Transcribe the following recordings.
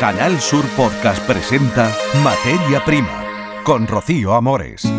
Canal Sur Podcast presenta Materia Prima con Rocío Amores.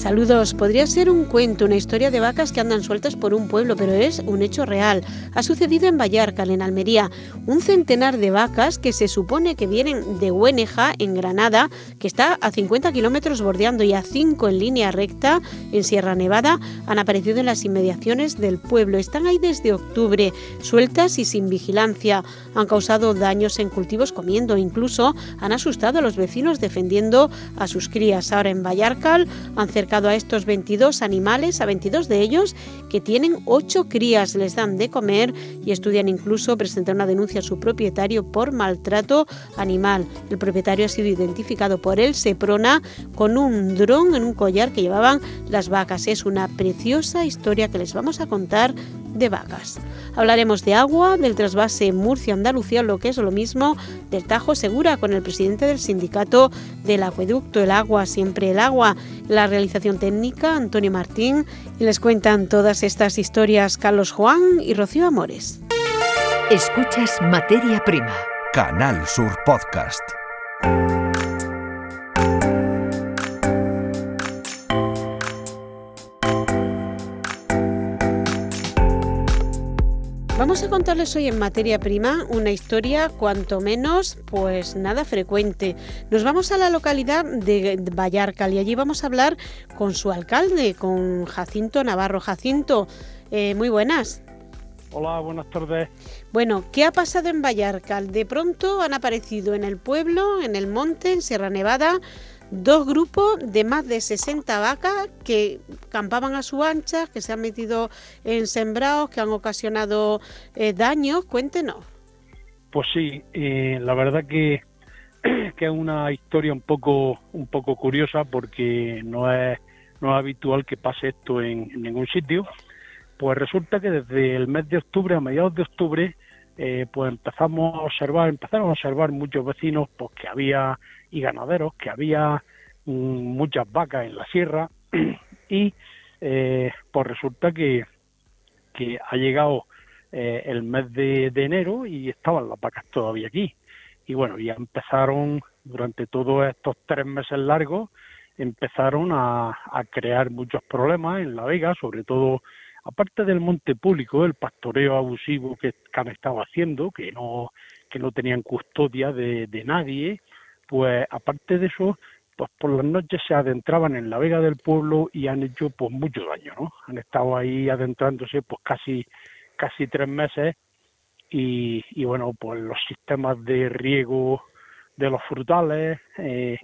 Saludos, podría ser un cuento, una historia de vacas que andan sueltas por un pueblo, pero es un hecho real. Ha sucedido en Vallarcal, en Almería. Un centenar de vacas que se supone que vienen de Hueneja, en Granada, que está a 50 kilómetros bordeando y a 5 en línea recta en Sierra Nevada, han aparecido en las inmediaciones del pueblo. Están ahí desde octubre, sueltas y sin vigilancia. Han causado daños en cultivos comiendo, incluso han asustado a los vecinos defendiendo a sus crías. Ahora en Vallarcal han a estos 22 animales, a 22 de ellos, que tienen 8 crías, les dan de comer y estudian incluso presentar una denuncia a su propietario por maltrato animal. El propietario ha sido identificado por el Seprona con un dron en un collar que llevaban las vacas. Es una preciosa historia que les vamos a contar de vacas. Hablaremos de agua, del trasvase Murcia-Andalucía, lo que es lo mismo, del Tajo Segura con el presidente del sindicato del acueducto, el agua, siempre el agua, la realización técnica, Antonio Martín, y les cuentan todas estas historias Carlos Juan y Rocío Amores. Escuchas Materia Prima. Canal Sur Podcast. Contarles hoy en materia prima una historia cuanto menos, pues nada frecuente. Nos vamos a la localidad de Vallarcal y allí vamos a hablar con su alcalde, con Jacinto Navarro. Jacinto, eh, muy buenas. Hola, buenas tardes. Bueno, ¿qué ha pasado en Vallarcal? De pronto han aparecido en el pueblo, en el monte, en Sierra Nevada, dos grupos de más de 60 vacas que campaban a su ancha, que se han metido en sembrados, que han ocasionado eh, daños. Cuéntenos. Pues sí, eh, la verdad que, que, es una historia un poco, un poco curiosa porque no es, no es habitual que pase esto en, ningún sitio. Pues resulta que desde el mes de octubre, a mediados de octubre, eh, pues empezamos a observar, empezaron a observar muchos vecinos pues que había y ganaderos, que había muchas vacas en la sierra y eh, pues resulta que, que ha llegado eh, el mes de, enero y estaban las vacas todavía aquí. Y bueno, ya empezaron durante todos estos tres meses largos, empezaron a, crear muchos problemas en La Vega, sobre todo aparte del monte público, el pastoreo abusivo que, han estado haciendo, que no, que no tenían custodia de, de nadie, pues aparte de eso, pues por las noches se adentraban en la vega del pueblo y han hecho pues mucho daño, ¿no? Han estado ahí adentrándose pues casi casi tres meses y, y bueno, pues los sistemas de riego de los frutales, eh,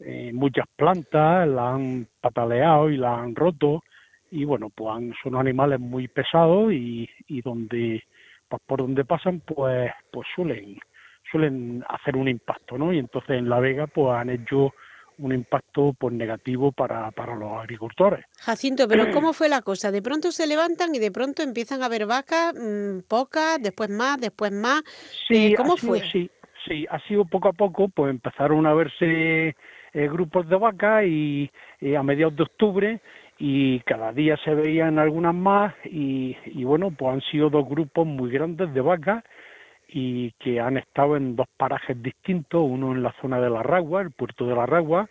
eh, muchas plantas la han pataleado y la han roto y bueno, pues son animales muy pesados y, y donde pues por donde pasan pues pues suelen suelen hacer un impacto, ¿no? Y entonces en La Vega pues han hecho un impacto pues negativo para, para los agricultores. Jacinto, pero ¿cómo fue la cosa? De pronto se levantan y de pronto empiezan a ver vacas, mmm, pocas, después más, después más. Sí, eh, ¿Cómo sido, fue? Sí, sí, ha sido poco a poco, pues empezaron a verse eh, grupos de vacas y a mediados de octubre y cada día se veían algunas más y, y bueno, pues han sido dos grupos muy grandes de vacas y que han estado en dos parajes distintos, uno en la zona de la Ragua, el puerto de la Ragua,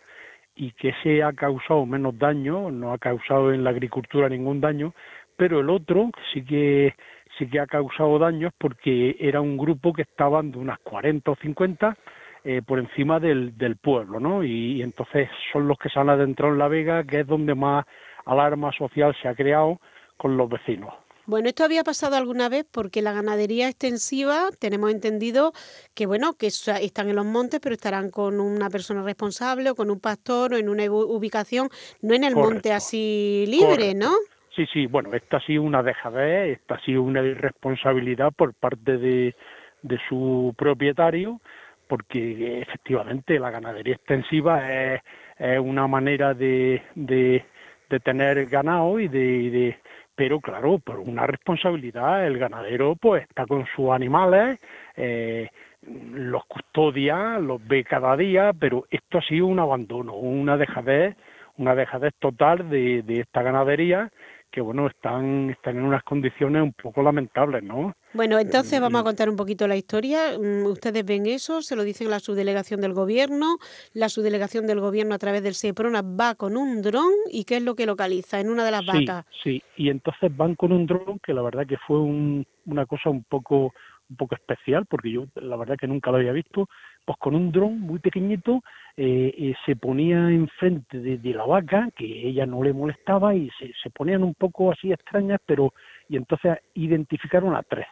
y que se ha causado menos daño, no ha causado en la agricultura ningún daño, pero el otro sí que sí que ha causado daños porque era un grupo que estaban de unas 40 o 50 eh, por encima del, del pueblo, ¿no? Y, entonces son los que se han adentrado en la Vega, que es donde más alarma social se ha creado con los vecinos. Bueno, esto había pasado alguna vez porque la ganadería extensiva, tenemos entendido que, bueno, que están en los montes, pero estarán con una persona responsable o con un pastor o en una ubicación, no en el monte así libre, ¿no? Sí, sí, bueno, esta ha sido una dejadez, esta ha sido una irresponsabilidad por parte de, de su propietario, porque efectivamente la ganadería extensiva es, es una manera de, de, de tener ganado y de pero claro, por una responsabilidad, el ganadero pues está con sus animales, eh, los custodia, los ve cada día, pero esto ha sido un abandono, una dejadez, una dejadez total de, de esta ganadería que bueno, están, están en unas condiciones un poco lamentables, ¿no? Bueno, entonces vamos a contar un poquito la historia. Mm, ustedes ven eso, se lo dicen a la subdelegación del gobierno. La subdelegación del gobierno a través del SEPRONA va con un dron y ¿qué es lo que localiza en una de las vacas? Sí, y entonces van con un dron que la verdad que fue una cosa un poco un poco especial porque yo la verdad que nunca lo había visto pues con un dron muy pequeñito eh, eh, se ponía enfrente de, la vaca, que ella no le molestaba y se, se ponían un poco así extrañas, pero y entonces identificaron a tres.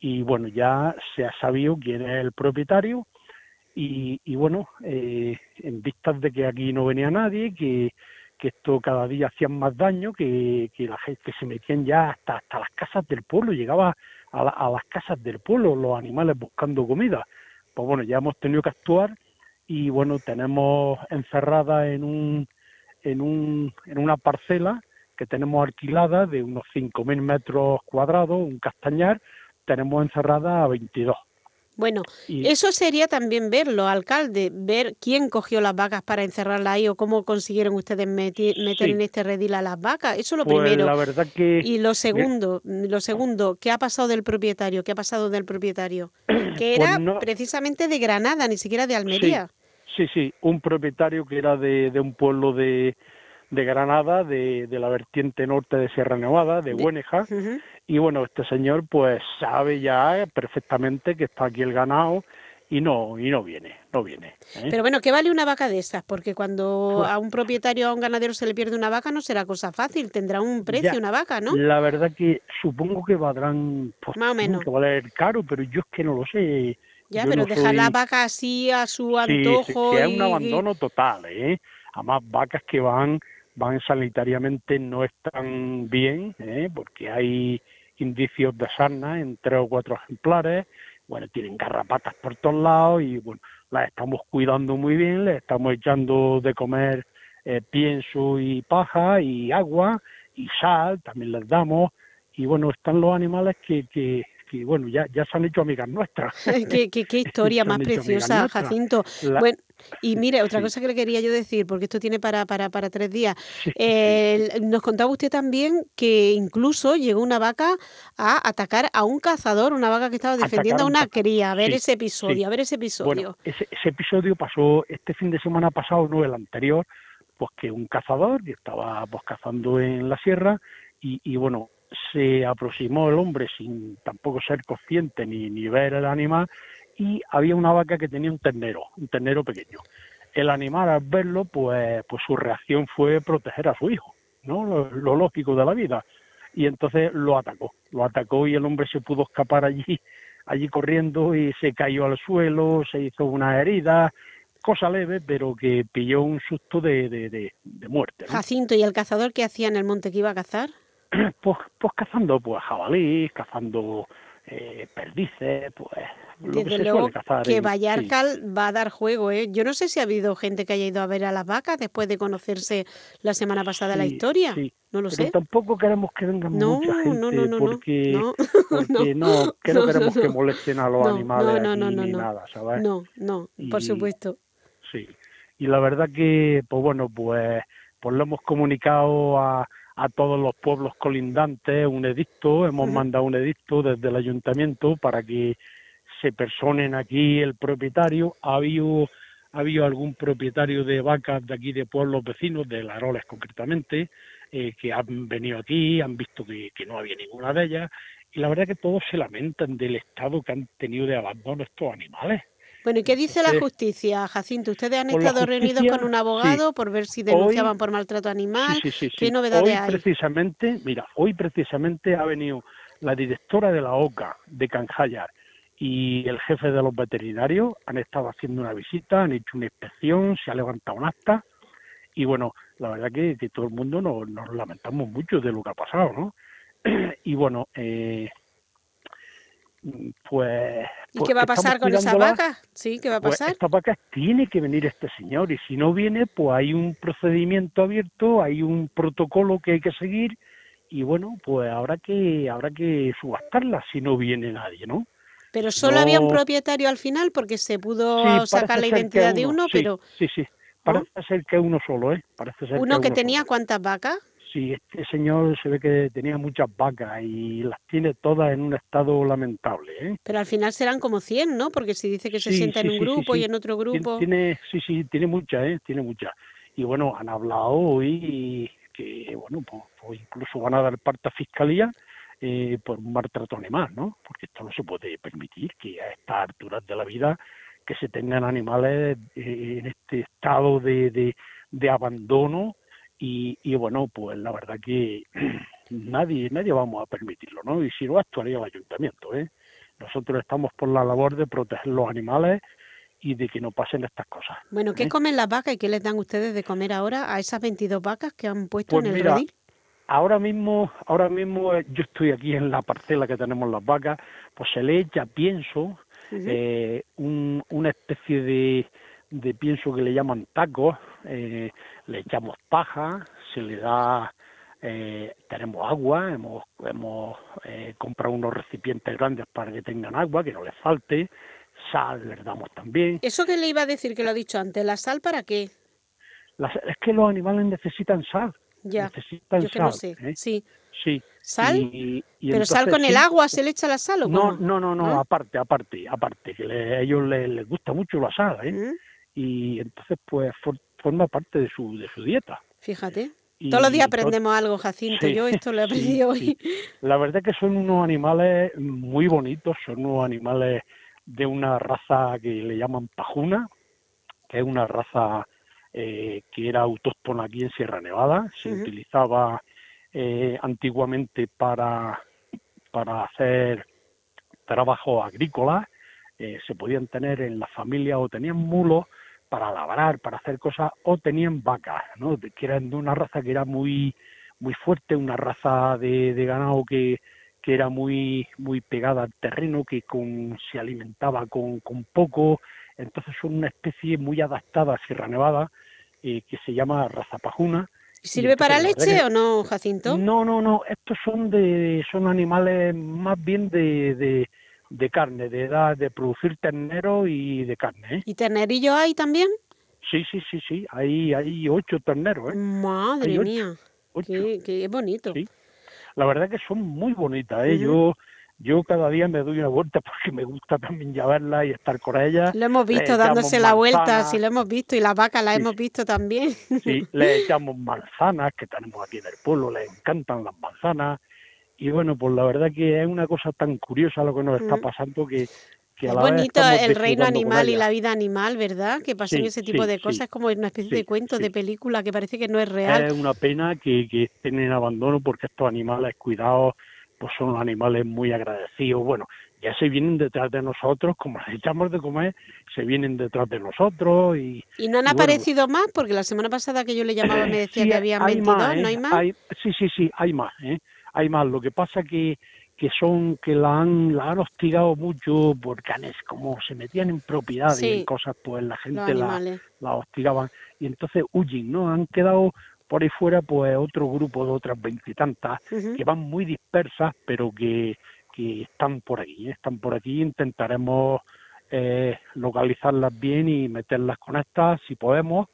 Y bueno, ya se ha sabido quién es el propietario y, y bueno, eh, en vistas de que aquí no venía nadie, que, que esto cada día hacían más daño, que, que la gente que se metían ya hasta, hasta las casas del pueblo, llegaba a, a las casas del pueblo los animales buscando comida. Pues bueno, ya hemos tenido que actuar y bueno, tenemos encerrada en un, en un, en una parcela que tenemos alquilada de unos 5.000 metros cuadrados, un castañar, tenemos encerrada a 22. Bueno, eso sería también verlo, alcalde, ver quién cogió las vacas para encerrarlas ahí o cómo consiguieron ustedes meter, en este redil a las vacas. Eso es lo pues primero. La verdad que y lo segundo, lo segundo, ¿qué ha pasado del propietario? ¿Qué ha pasado del propietario? Que pues era precisamente de Granada, ni siquiera de Almería. Sí, sí, un propietario que era de, de un pueblo de, de Granada, de, de, la vertiente norte de Sierra Nevada, de Bueneja, y bueno, este señor pues sabe ya perfectamente que está aquí el ganado y no y no viene, no viene. ¿eh? Pero bueno, ¿qué vale una vaca de estas? Porque cuando a un propietario, a un ganadero se le pierde una vaca no será cosa fácil, tendrá un precio una vaca, ¿no? La verdad que supongo que valdrán, pues, más o menos, que valer caro, pero yo es que no lo sé. Ya, pero dejar la vaca así a su antojo. Sí, es un abandono total, ¿eh? Además, vacas que van van sanitariamente no están bien, ¿eh? porque hay indicios de sarna en tres o cuatro ejemplares, bueno, tienen garrapatas por todos lados y bueno, las estamos cuidando muy bien, les estamos echando de comer eh, pienso y paja y agua y sal, también les damos y bueno, están los animales que, que, que bueno, ya, ya se han hecho amigas nuestras. qué, qué, qué historia más preciosa, Jacinto. Bueno, y mire, otra cosa que le quería yo decir, porque esto tiene para, para, para tres días. nos contaba usted también que incluso llegó una vaca a atacar a un cazador, una vaca que estaba defendiendo a una cría. A ver ese episodio, a ver ese episodio. Bueno, ese, ese episodio pasó este fin de semana pasado, no el anterior, pues que un cazador que estaba pues cazando en la sierra y, y bueno, se aproximó el hombre sin tampoco ser consciente ni, ni ver el animal y había una vaca que tenía un ternero, un ternero pequeño. El animal al verlo, pues, pues su reacción fue proteger a su hijo, ¿no? Lo, lógico de la vida. Y entonces lo atacó, lo atacó y el hombre se pudo escapar allí, allí corriendo y se cayó al suelo, se hizo una herida, cosa leve, pero que pilló un susto de, de, de, muerte. Jacinto, ¿y el cazador qué hacía en el monte que iba a cazar? pues, pues cazando pues jabalí, cazando eh, perdices, pues lo que se luego cazar que Vallarcal va a dar juego, ¿eh? Yo no sé si ha habido gente que haya ido a ver a las vacas después de conocerse la semana pasada la historia. No lo Pero sé. tampoco queremos que vengan no, mucha gente no, no, no, porque, no, porque no, que no, queremos que molesten a los animales no, no, ni nada, ¿sabes? No, no, por supuesto. Sí. Y la verdad que, pues bueno, pues, pues lo hemos comunicado a a todos los pueblos colindantes un edicto, hemos mandado un edicto desde el ayuntamiento para que se personen aquí el propietario. Ha habido, ha habido algún propietario de vacas de aquí de pueblos vecinos, de Laroles concretamente, eh, que han venido aquí, han visto que, que no había ninguna de ellas, y la verdad que todos se lamentan del estado que han tenido de abandono estos animales. Bueno, ¿y qué dice la justicia, Jacinto? ¿Ustedes han estado reunidos con un abogado por ver si denunciaban por maltrato animal? Sí, sí, ¿Qué novedades hoy hay? precisamente, mira, hoy precisamente ha venido la directora de la OCA de Canjallar y el jefe de los veterinarios han estado haciendo una visita, han hecho una inspección, se ha levantado un acta y bueno, la verdad que, que todo el mundo nos, nos lamentamos mucho de lo que ha pasado, ¿no? y bueno, eh, pues... ¿Y qué va a pasar con esa vaca? Sí, ¿qué va a pues pasar? esta vaca tiene que venir este señor y si no viene, pues hay un procedimiento abierto, hay un protocolo que hay que seguir y bueno, pues habrá que habrá que subastarla si no viene nadie, ¿no? Pero solo había un propietario al final porque se pudo sacar la identidad de uno, sí, pero sí, sí. parece ser que uno solo, ¿eh? Parece ser ¿Uno que, uno tenía solo. cuántas vacas? Sí, este señor se ve que tenía muchas vacas y las tiene todas en un estado lamentable, ¿eh? Pero al final serán como 100, ¿no? Porque si dice que se Sí, sienta sí, en un grupo sí. y en otro grupo. Tiene, sí, sí, tiene muchas, ¿eh? Tiene muchas. Y bueno, han hablado hoy que, bueno, pues, pues incluso van a dar parte a fiscalía eh, por un maltrato animal, ¿no? Porque esto no se puede permitir que a estas alturas de la vida que se tengan animales eh, en este estado de, de, de abandono y, y bueno, pues la verdad que nadie nadie vamos a permitirlo, ¿no? Y si no actuaría el ayuntamiento, ¿eh? Nosotros estamos por la labor de proteger los animales y de que no pasen estas cosas. Bueno, ¿qué ¿eh? comen las vacas y qué les dan ustedes de comer ahora a esas 22 vacas que han puesto Pues en el mira, redil? Ahora mismo, ahora mismo eh, yo estoy aquí en la parcela que tenemos las vacas, pues se le echa pienso, eh, un- una especie de, de pienso que le llaman tacos, eh, le echamos paja, se le da, eh, tenemos agua, hemos, hemos eh, comprado unos recipientes grandes para que tengan agua, que no les falte, sal les damos también. Eso que le iba a decir, que lo ha dicho antes, ¿la sal para qué? Las- es que los animales necesitan sal, Ya, necesitan yo que sal. no sé. Sí. Sí. ¿Sal? Y- y ¿Pero sal con el agua se le echa la sal o No, no, no, no, ¿No? aparte, aparte, aparte, que le- a ellos les, les gusta mucho la sal, ¿eh? Mm, Y entonces, pues, forma parte de su, de su dieta. Fíjate. Y Todos los días aprendemos algo, Jacinto. Sí, Yo esto lo he sí, hoy. La verdad que son unos animales muy bonitos, son unos animales de una raza que le llaman pajuna, que es una raza eh, que era autóctona aquí en Sierra Nevada, se utilizaba eh, antiguamente para, para hacer trabajos agrícolas, eh, se podían tener en la familia o tenían mulos para labrar, para hacer cosas, o tenían vacas, ¿no? Que eran de una raza que era muy muy fuerte, una raza de, de ganado que, que era muy muy pegada al terreno, que con, se alimentaba con, con poco, entonces son una especie muy adaptada a Sierra Nevada, eh, que se llama raza pajuna. ¿Y ¿Sirve para leche o no, Jacinto? No, no, no, estos son de son animales más bien de, de, de carne, de edad de producir ternero y de carne, ¿eh? ¿Y ternerillo hay también? Sí, sí, sí, sí, hay, hay ocho terneros, ¿eh? Madre ocho, mía, Ocho. qué, qué bonito. Sí. La verdad que son muy bonitas, ¿eh? Yo yo cada día me doy una vuelta porque me gusta también verlas y estar con ellas. Lo hemos Le visto dándose la vuelta, sí lo hemos visto, y las vacas las Sí. hemos visto también. Sí, le echamos manzanas que tenemos aquí en el pueblo, les encantan las manzanas. Y bueno, pues la verdad que es una cosa tan curiosa lo que nos está Mm. pasando que, que a Es la vez bonito estamos el reino animal y la vida animal, ¿verdad? Que pasen Sí, ese tipo sí, de sí, cosas, es como una especie sí, de cuento, de sí. película, que parece que no es real. Es una pena que, que estén en abandono porque estos animales cuidados pues son animales muy agradecidos. Bueno, ya se vienen detrás de nosotros, como les echamos de comer, se vienen detrás de nosotros y... ¿Y no han y bueno, aparecido más? Porque la semana pasada que yo le llamaba me decía Sí, que habían hay 22, más, ¿no ¿eh? hay más? Hay- sí, sí, sí, hay más, ¿eh? Hay más. Lo que pasa que que son que la han la han hostigado mucho porque como se metían en propiedades y en cosas, pues la gente la, la hostigaban y entonces huyen, ¿no? Han quedado por ahí fuera pues otro grupo de otras veintitantas Ujú. que van muy dispersas, pero que, que están por aquí, ¿eh? están por aquí. Intentaremos eh, localizarlas bien y meterlas con estas si podemos.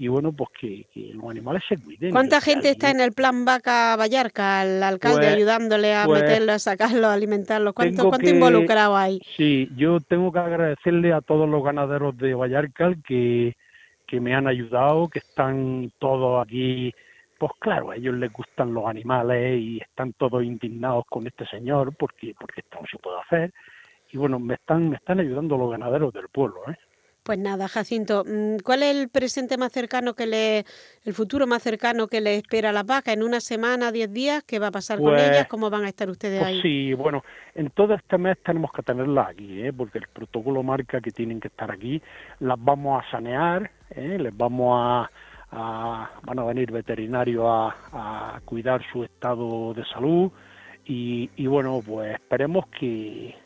Y bueno, pues que, que los animales se cuiden. ¿Cuánta gente está en el plan Vaca Vallarca, al alcalde Pues- ayudándole a pues, meterlo, a sacarlo, a alimentarlo? ¿Cuánto, cuánto que- involucrado hay? Sí, yo tengo que agradecerle a todos los ganaderos de Vallarcal que, que me han ayudado, que están todos aquí. Pues claro, a ellos les gustan los animales y están todos indignados con este señor porque porque esto no se puede hacer. Y bueno, me están me están ayudando los ganaderos del pueblo, ¿eh? Pues nada, Jacinto, mm, ¿cuál es el presente más cercano que le, el futuro más cercano que le espera a las vacas? ¿En una semana, diez días? ¿Qué va a pasar con Pues- ellas? ¿Cómo van a estar ustedes Pues ahí? sí, bueno, en todo este mes tenemos que tenerlas aquí, ¿eh? porque el protocolo marca que tienen que estar aquí. Las vamos a sanear, ¿eh? les vamos a, a- van a venir veterinarios a, a cuidar su estado de salud y, y bueno, pues esperemos que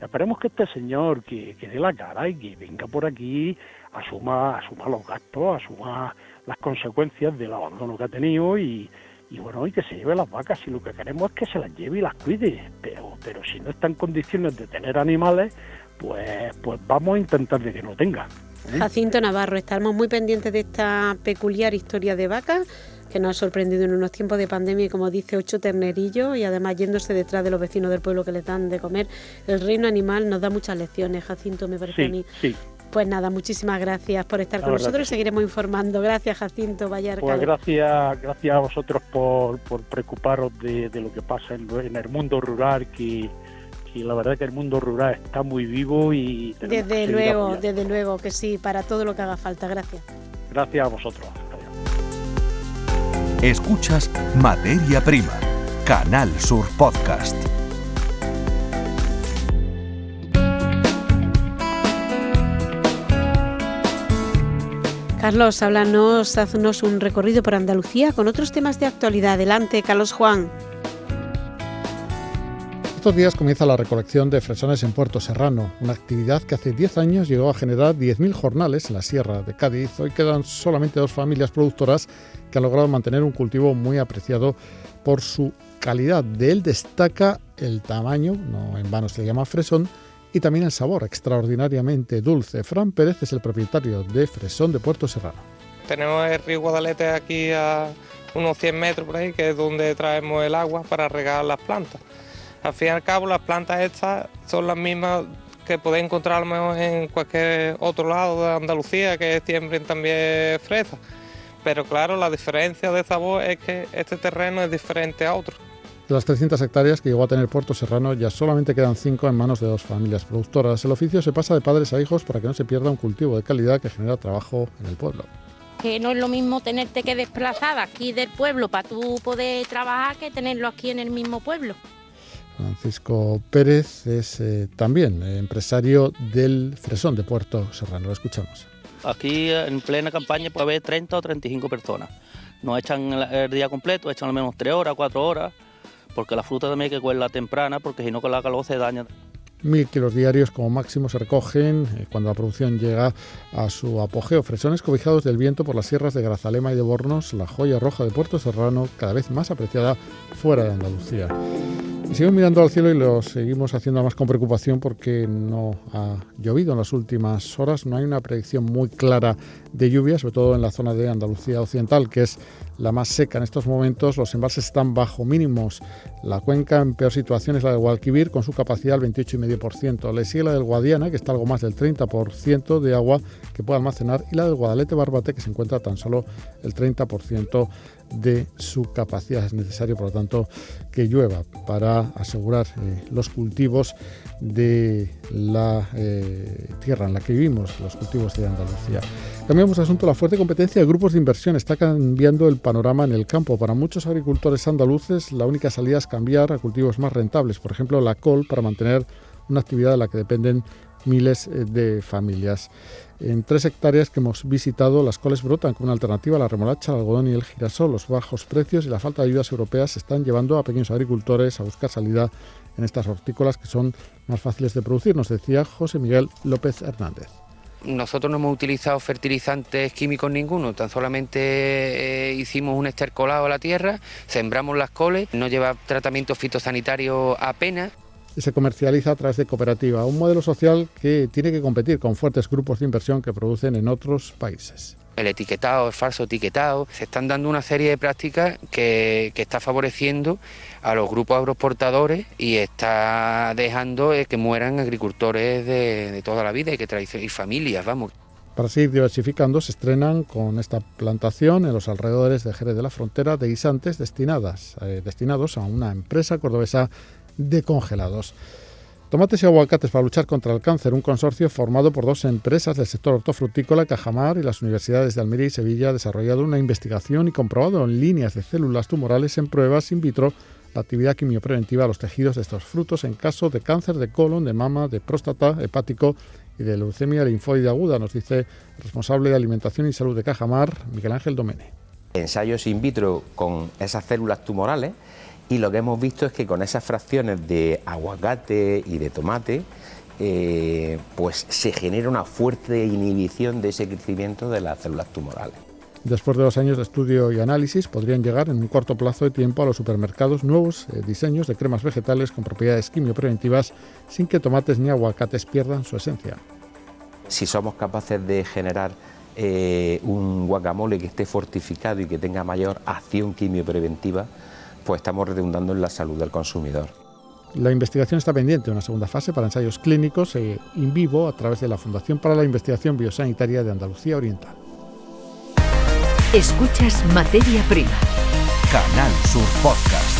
esperemos que este señor que, que dé la cara y que venga por aquí asuma asuma los gastos, asuma las consecuencias del abandono que ha tenido y, y bueno, y que se lleve las vacas y lo que queremos es que se las lleve y las cuide, pero pero si no está en condiciones de tener animales, pues pues vamos a intentar de que no tenga. ¿eh? Jacinto Navarro, estamos muy pendientes de esta peculiar historia de vaca que nos ha sorprendido en unos tiempos de pandemia y como dice, ocho ternerillos y además yéndose detrás de los vecinos del pueblo que le dan de comer. El reino animal nos da muchas lecciones, Jacinto, me parece a mí. Sí. Pues nada, muchísimas gracias por estar con nosotros y seguiremos informando. Gracias, Jacinto Vallarca. Pues gracias, gracias a vosotros por, por preocuparos de, lo que pasa en, en el mundo rural, que y la verdad que el mundo rural está muy vivo y desde luego, desde luego que sí, para todo lo que haga falta. Gracias. Gracias a vosotros. Escuchas Materia Prima, Canal Sur Podcast. Carlos, háblanos, haznos un recorrido por Andalucía con otros temas de actualidad. Adelante, Carlos Juan. Estos días comienza la recolección de fresones en Puerto Serrano, una actividad que hace 10 años llegó a generar 10.000 jornales en la sierra de Cádiz. Hoy quedan solamente dos familias productoras que han logrado mantener un cultivo muy apreciado por su calidad. De él destaca el tamaño, no en vano se le llama fresón, y también el sabor extraordinariamente dulce. Fran Pérez es el propietario de Fresón de Puerto Serrano. Tenemos el río Guadalete aquí a unos 100 metros por ahí, que es donde traemos el agua para regar las plantas al fin y al cabo las plantas estas son las mismas que podéis encontrar en cualquier otro lado de Andalucía que siembren también fresas. Pero claro, la diferencia de sabor es que este terreno es diferente a otro. De las 300 hectáreas que llegó a tener Puerto Serrano, ya solamente quedan 5 en manos de dos familias productoras. El oficio se pasa de padres a hijos para que no se pierda un cultivo de calidad que genera trabajo en el pueblo. Que no es lo mismo tenerte que desplazar aquí del pueblo para tú poder trabajar que tenerlo aquí en el mismo pueblo. Francisco Pérez es eh, también empresario del Fresón de Puerto Serrano. Lo escuchamos. Aquí en plena campaña puede haber 30 o 35 personas. No echan el día completo, echan al menos 3 horas, 4 horas, porque la fruta también hay que cogerla temprana, porque si no con la calor se daña. Mil kilos diarios como máximo se recogen eh, cuando la producción llega a su apogeo. Fresones cobijados del viento por las sierras de Grazalema y de Bornos, la joya roja de Puerto Serrano, cada vez más apreciada fuera de Andalucía. Seguimos mirando al cielo y lo seguimos haciendo más con preocupación porque no ha llovido en las últimas horas. No hay una predicción muy clara de lluvia, sobre todo en la zona de Andalucía Occidental, que es la más seca en estos momentos. Los embalses están bajo mínimos. La cuenca en peor situación es la de Guadalquivir, con su capacidad al 28,5%. Le sigue la del Guadiana, que está algo más del 30% de agua que puede almacenar, y la del Guadalete Barbate, que se encuentra tan solo el 30% de su capacidad. Es necesario, por lo tanto, que llueva para asegurar eh, los cultivos de la eh, tierra en la que vivimos, los cultivos de Andalucía. Cambiamos de asunto. La fuerte competencia de grupos de inversión está cambiando el panorama en el campo. Para muchos agricultores andaluces, la única salida es cambiar a cultivos más rentables, por ejemplo, la col, para mantener una actividad de la que dependen miles eh, de familias. En tres hectáreas que hemos visitado, las coles brotan como una alternativa a la remolacha, el algodón y el girasol. Los bajos precios y la falta de ayudas europeas están llevando a pequeños agricultores a buscar salida en estas hortícolas que son más fáciles de producir, nos decía José Miguel López Hernández. Nosotros no hemos utilizado fertilizantes químicos ninguno, tan solamente eh, hicimos un estercolado a la tierra, sembramos las coles, no lleva tratamiento fitosanitario apenas se comercializa a través de cooperativa, un modelo social que tiene que competir con fuertes grupos de inversión que producen en otros países. El etiquetado, el falso etiquetado, se están dando una serie de prácticas que, está favoreciendo a los grupos agroexportadores y está dejando eh, que mueran agricultores de, toda la vida y, que y familias, vamos. Para seguir diversificando, se estrenan con esta plantación en los alrededores de Jerez de la Frontera de guisantes destinadas, eh, destinados a una empresa cordobesa de congelados. Tomates y aguacates para luchar contra el cáncer, un consorcio formado por dos empresas del sector hortofrutícola, Cajamar y las universidades de Almería y Sevilla, ha desarrollado una investigación y comprobado en líneas de células tumorales en pruebas in vitro la actividad quimiopreventiva a los tejidos de estos frutos en caso de cáncer de colon, de mama, de próstata, hepático y de leucemia linfoide aguda, nos dice el responsable de Alimentación y Salud de Cajamar, Miguel Ángel Domene. Ensayos in vitro con esas células tumorales y lo que hemos visto es que con esas fracciones de aguacate y de tomate, eh, pues se genera una fuerte inhibición de ese crecimiento de las células tumorales. Después de dos años de estudio y análisis, podrían llegar en un corto plazo de tiempo a los supermercados nuevos eh, diseños de cremas vegetales con propiedades quimiopreventivas sin que tomates ni aguacates pierdan su esencia. si somos capaces de generar eh, un guacamole que esté fortificado y que tenga mayor acción quimiopreventiva, pues estamos redundando en la salud del consumidor. La investigación está pendiente de una segunda fase para ensayos clínicos e in vivo a través de la Fundación para la Investigación Biosanitaria de Andalucía Oriental. Escuchas Materia Prima. Canal Sur Podcast.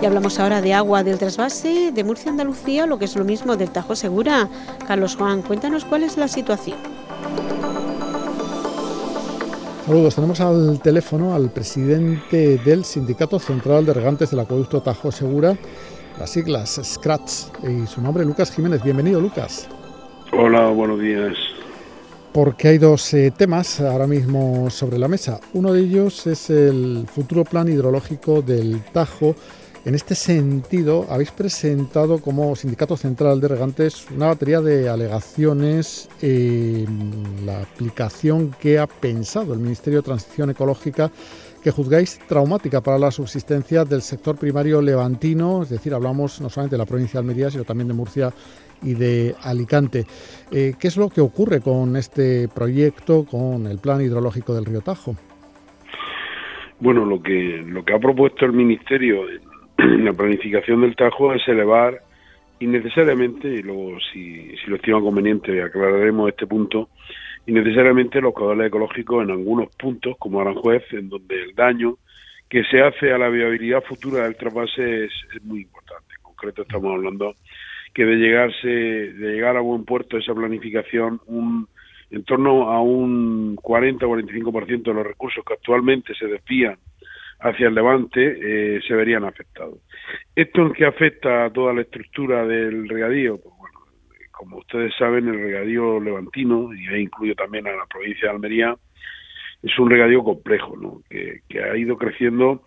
Y hablamos ahora de agua del trasvase de Murcia Andalucía, lo que es lo mismo del Tajo Segura. Carlos Juan, cuéntanos cuál es la situación. Saludos, tenemos al teléfono al presidente del Sindicato Central de Regantes del Acueducto Tajo Segura, las siglas SCRATS, y su nombre Lucas Jiménez. Bienvenido, Lucas. Hola, buenos días. Porque hay dos eh, temas ahora mismo sobre la mesa. Uno de ellos es el futuro plan hidrológico del Tajo en este sentido, habéis presentado como Sindicato Central de Regantes una batería de alegaciones en la aplicación que ha pensado el Ministerio de Transición Ecológica que juzgáis traumática para la subsistencia del sector primario levantino, es decir, hablamos no solamente de la provincia de Almería, sino también de Murcia y de Alicante. Eh, ¿Qué es lo que ocurre con este proyecto, con el plan hidrológico del río Tajo? Bueno, lo que, lo que ha propuesto el Ministerio la planificación del Tajo es elevar innecesariamente, y luego si, si lo estima conveniente aclararemos este punto, innecesariamente los caudales ecológicos en algunos puntos, como Aranjuez, en donde el daño que se hace a la viabilidad futura del trasvase es, muy importante. En concreto estamos hablando que de llegarse, de llegar a buen puerto esa planificación, un, en torno a un 40 o 45% de los recursos que actualmente se desvían hacia el levante eh, se verían afectados. ¿Esto en qué afecta a toda la estructura del regadío? Pues bueno, como ustedes saben, el regadío levantino, y ahí incluyo también a la provincia de Almería, es un regadío complejo, ¿no? que, que ha ido creciendo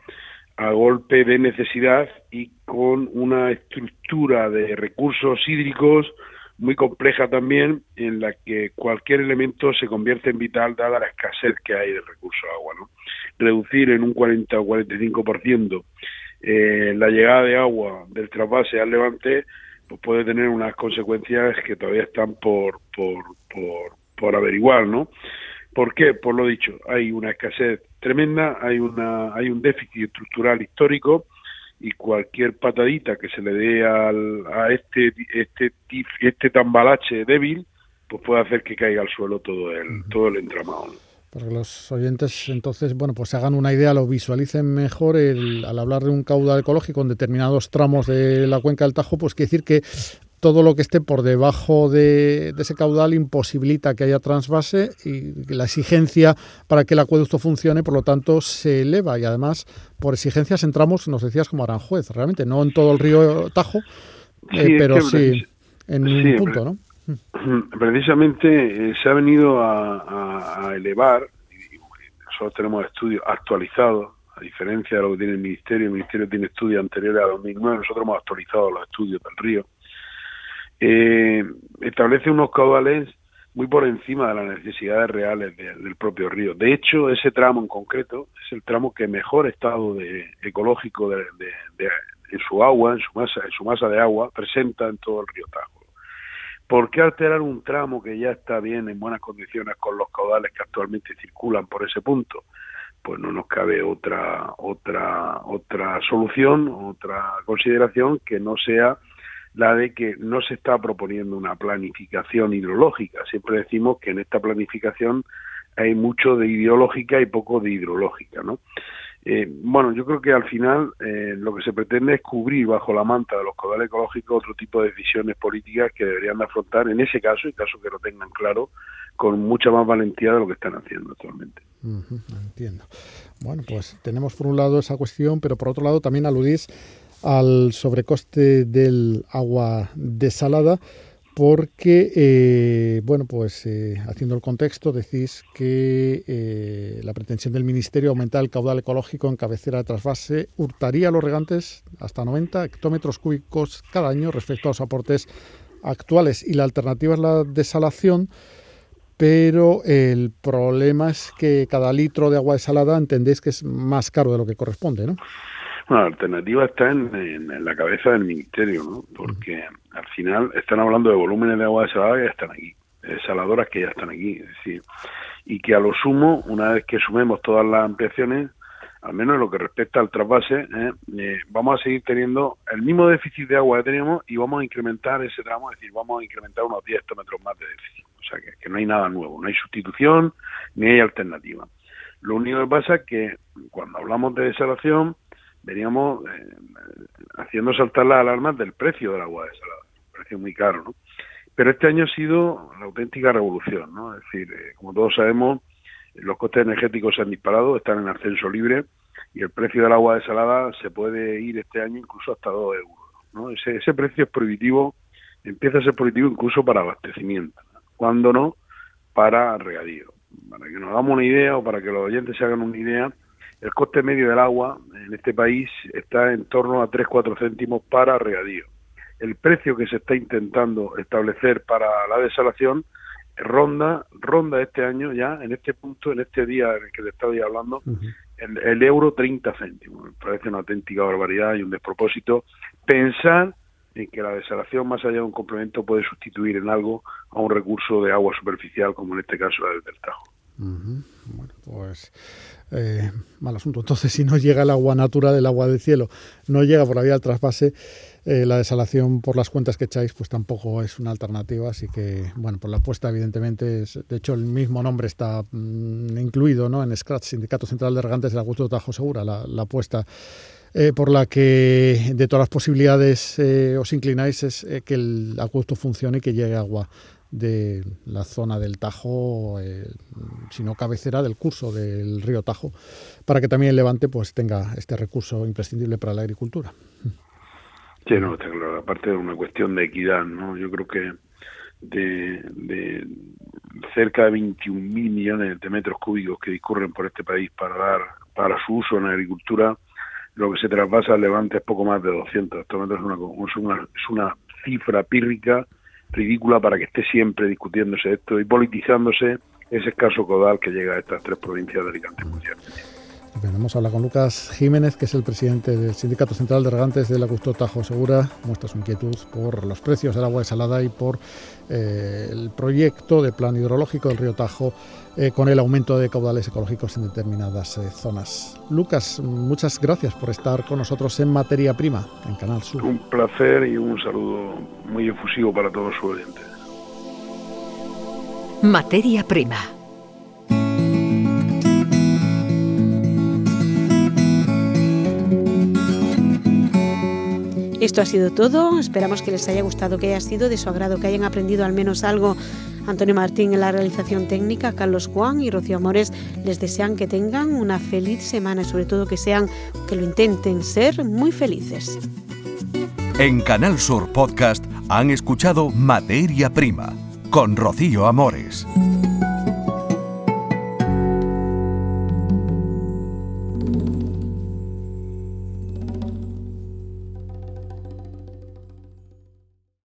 a golpe de necesidad y con una estructura de recursos hídricos muy compleja también, en la que cualquier elemento se convierte en vital dada la escasez que hay de recursos de agua. ¿no? Reducir en un 40 o 45% eh, la llegada de agua del trasvase al levante pues puede tener unas consecuencias que todavía están por, por, por, por averiguar, ¿no? ¿Por qué? Por lo dicho, hay una escasez tremenda, hay, una, hay un déficit estructural histórico, y cualquier patadita que se le dé al, a este este este tambalache débil pues puede hacer que caiga al suelo todo el todo el entramado. Para que los oyentes entonces bueno pues se hagan una idea lo visualicen mejor el, al hablar de un caudal ecológico en determinados tramos de la cuenca del Tajo pues quiere decir que todo lo que esté por debajo de, ese caudal imposibilita que haya transvase y la exigencia para que el acueducto funcione, por lo tanto, se eleva y además por exigencias entramos, nos decías, como Aranjuez, realmente, no en todo el río Tajo, eh, pero sí en un punto, ¿no? Precisamente eh, se ha venido a, elevar, y nosotros tenemos estudios actualizados, a diferencia de lo que tiene el Ministerio, el Ministerio tiene estudios anteriores a 2009, nosotros hemos actualizado los estudios del río, eh, establece unos caudales muy por encima de las necesidades reales del propio río. De hecho, ese tramo en concreto es el tramo que mejor estado de, ecológico de, en su agua, en su masa, en su masa de agua, presenta en todo el río Tajo. ¿Por qué alterar un tramo que ya está bien en buenas condiciones con los caudales que actualmente circulan por ese punto? Pues no nos cabe otra otra otra solución, otra consideración que no sea la de que no se está proponiendo una planificación hidrológica. Siempre decimos que en esta planificación hay mucho de ideológica y poco de hidrológica, ¿no? Eh, bueno, yo creo que al final eh, lo que se pretende es cubrir bajo la manta de los caudales ecológicos otro tipo de decisiones políticas que deberían de afrontar en ese caso, en caso que lo tengan claro, con mucha más valentía de lo que están haciendo actualmente. entiendo. Bueno, pues tenemos por un lado esa cuestión, pero por otro lado también aludís al sobrecoste del agua desalada porque, eh, bueno, pues eh, haciendo el contexto, decís que eh, la pretensión del Ministerio aumentar el caudal ecológico en cabecera de trasvase hurtaría a los regantes hasta 90 hectómetros cúbicos cada año respecto a los aportes actuales y la alternativa es la desalación, pero el problema es que cada litro de agua desalada entendéis que es más caro de lo que corresponde, ¿no? Bueno, la alternativa está en, la cabeza del ministerio, ¿no? Porque al final están hablando de volúmenes de agua desalada que ya están aquí, desaladoras que ya están aquí, es decir, y que a lo sumo, una vez que sumemos todas las ampliaciones, al menos en lo que respecta al trasvase, ¿eh? Eh, vamos a seguir teniendo el mismo déficit de agua que teníamos y vamos a incrementar ese tramo, es decir, vamos a incrementar unos 10 metros más de déficit. O sea, que, no hay nada nuevo, no hay sustitución ni hay alternativa. Lo único que pasa es que cuando hablamos de desalación, veníamos eh, haciendo saltar las alarmas del precio del agua desalada, un precio muy caro, ¿no? Pero este año ha sido la auténtica revolución, ¿no? Es decir, como todos sabemos, los costes energéticos se han disparado, están en ascenso libre y el precio del agua desalada se puede ir este año incluso hasta 2 euros. ¿no? Ese, ese precio es prohibitivo, empieza a ser prohibitivo incluso para abastecimiento, cuando no para regadío. Para que nos hagamos una idea o para que los oyentes se hagan una idea, el coste medio del agua en este país está en torno a 3-4 céntimos para regadío. El precio que se está intentando establecer para la desalación ronda ronda este año ya en este punto en este día en el que te estaba hablando el, euro 30 céntimos. Me parece una auténtica barbaridad y un despropósito pensar en que la desalación más allá de un complemento puede sustituir en algo a un recurso de agua superficial como en este caso la del Tajo. Bueno pues eh, mal asunto entonces si no llega el agua natural el agua del cielo no llega por la vía del trasvase eh, la desalación por las cuentas que echáis pues tampoco es una alternativa, así que bueno, por la apuesta evidentemente, es, de hecho el mismo nombre está mm, incluido ¿no? en Scratch, Sindicato Central de Regantes del Augusto Tajo Segura, la, apuesta eh, por la que de todas las posibilidades eh, os inclináis es que el acueducto funcione y que llegue agua de la zona del Tajo, si no cabecera del curso del río Tajo, para que también el Levante pues tenga este recurso imprescindible para la agricultura. Sí, no, está claro. Aparte de una cuestión de equidad, ¿no? Yo creo que de, cerca de 21 mil millones de metros cúbicos que discurren por este país para dar para su uso en la agricultura, lo que se traspasa al Levante es poco más de 200. Esto es una, es una, es una cifra pírrica ridícula para que esté siempre discutiéndose esto y politizándose ese escaso codal que llega a estas tres provincias de Alicante Vamos a hablar con Lucas Jiménez, que es el presidente del Sindicato Central de Regantes de la Gusto Tajo Segura. Muestra su inquietud por los precios del agua desalada y por eh, el proyecto de plan hidrológico del río Tajo eh, con el aumento de caudales ecológicos en determinadas eh, zonas. Lucas, muchas gracias por estar con nosotros en Materia Prima, en Canal Sur. Un placer y un saludo muy efusivo para todos sus oyentes. Materia Prima Esto ha sido todo. Esperamos que les haya gustado, que haya sido de su agrado, que hayan aprendido al menos algo. Antonio Martín en la realización técnica, Carlos Juan y Rocío Amores les desean que tengan una feliz semana y sobre todo que sean, que lo intenten ser muy felices. En Canal Sur Podcast han escuchado Materia Prima con Rocío Amores.